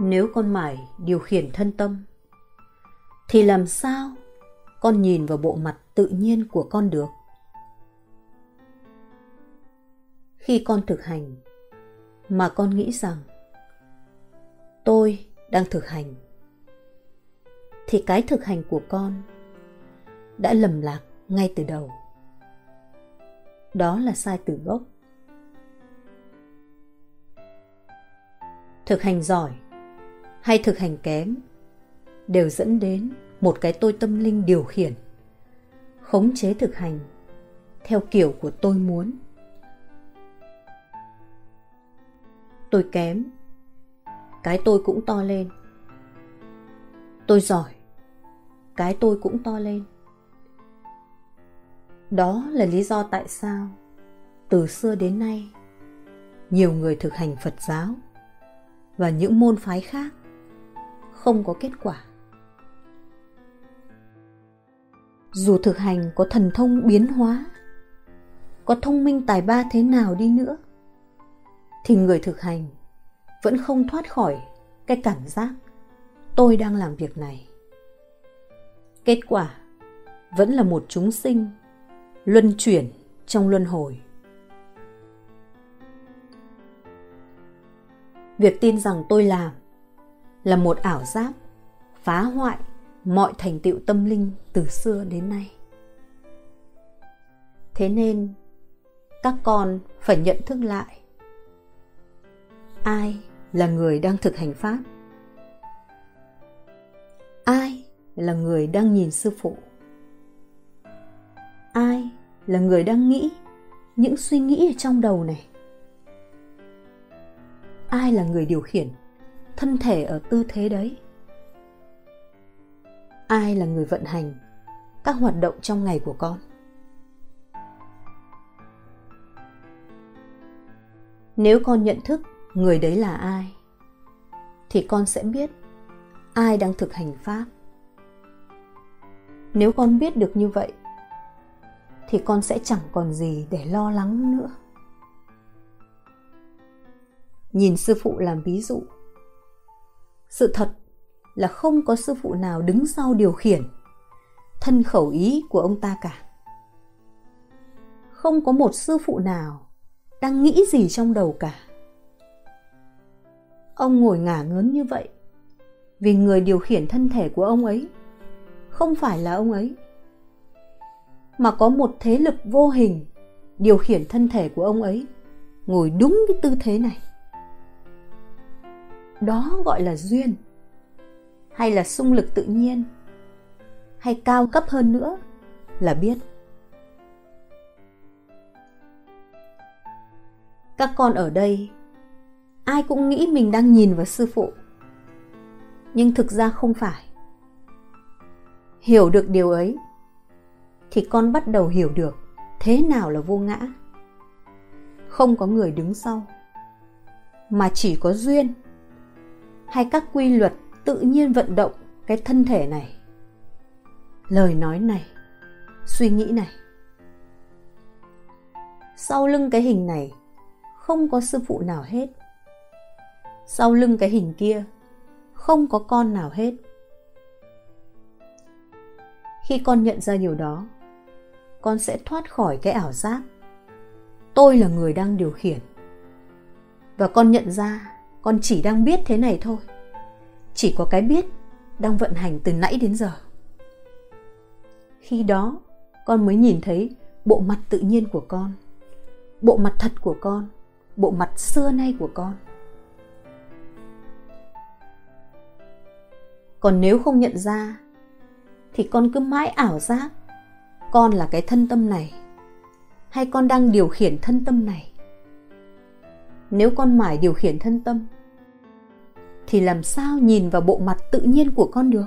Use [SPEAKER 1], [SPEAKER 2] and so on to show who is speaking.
[SPEAKER 1] nếu con mải điều khiển thân tâm, thì làm sao con nhìn vào bộ mặt tự nhiên của con được? Khi con thực hành, mà con nghĩ rằng tôi đang thực hành, thì cái thực hành của con đã lầm lạc ngay từ đầu. Đó là sai từ gốc. Thực hành giỏi hay thực hành kém, đều dẫn đến một cái tôi tâm linh điều khiển, khống chế thực hành theo kiểu của tôi muốn. Tôi kém, cái tôi cũng to lên. Tôi giỏi, cái tôi cũng to lên. Đó là lý do tại sao từ xưa đến nay nhiều người thực hành phật giáo và những môn phái khác không có kết quả. Dù thực hành có thần thông biến hóa, có thông minh tài ba thế nào đi nữa, thì người thực hành vẫn không thoát khỏi cái cảm giác, tôi đang làm việc này. Kết quả vẫn là một chúng sinh luân chuyển trong luân hồi. Việc tin rằng tôi làm là một ảo giác phá hoại mọi thành tựu tâm linh từ xưa đến nay. Thế nên, các con phải nhận thức lại, ai là người đang thực hành pháp? Ai là người đang nhìn sư phụ? Ai là người đang nghĩ những suy nghĩ ở trong đầu này? Ai là người điều khiển? Thân thể ở tư thế đấy. Ai là người vận hành? Các hoạt động trong ngày của con. Nếu con nhận thức người đấy là ai, thì con sẽ biết ai đang thực hành pháp. Nếu con biết được như vậy, thì con sẽ chẳng còn gì để lo lắng nữa. Nhìn sư phụ làm ví dụ sự thật là không có sư phụ nào đứng sau điều khiển thân khẩu ý của ông ta cả. Không có một sư phụ nào đang nghĩ gì trong đầu cả. Ông ngồi ngả ngớn như vậy vì người điều khiển thân thể của ông ấy không phải là ông ấy, mà có một thế lực vô hình điều khiển thân thể của ông ấy ngồi đúng cái tư thế này đó gọi là duyên, hay là sung lực tự nhiên, hay cao cấp hơn nữa là biết. Các con ở đây, ai cũng nghĩ mình đang nhìn vào sư phụ, nhưng thực ra không phải. Hiểu được điều ấy, thì con bắt đầu hiểu được thế nào là vô ngã. Không có người đứng sau, mà chỉ có duyên hay các quy luật tự nhiên vận động cái thân thể này? Lời nói này, suy nghĩ này. Sau lưng cái hình này, không có sư phụ nào hết. Sau lưng cái hình kia, không có con nào hết. Khi con nhận ra điều đó, con sẽ thoát khỏi cái ảo giác. Tôi là người đang điều khiển. Và con nhận ra con chỉ đang biết thế này thôi. Chỉ có cái biết đang vận hành từ nãy đến giờ. Khi đó, con mới nhìn thấy bộ mặt tự nhiên của con, bộ mặt thật của con, bộ mặt xưa nay của con. Còn nếu không nhận ra, thì con cứ mãi ảo giác con là cái thân tâm này, hay con đang điều khiển thân tâm này. Nếu con mãi điều khiển thân tâm thì làm sao nhìn vào bộ mặt tự nhiên của con được?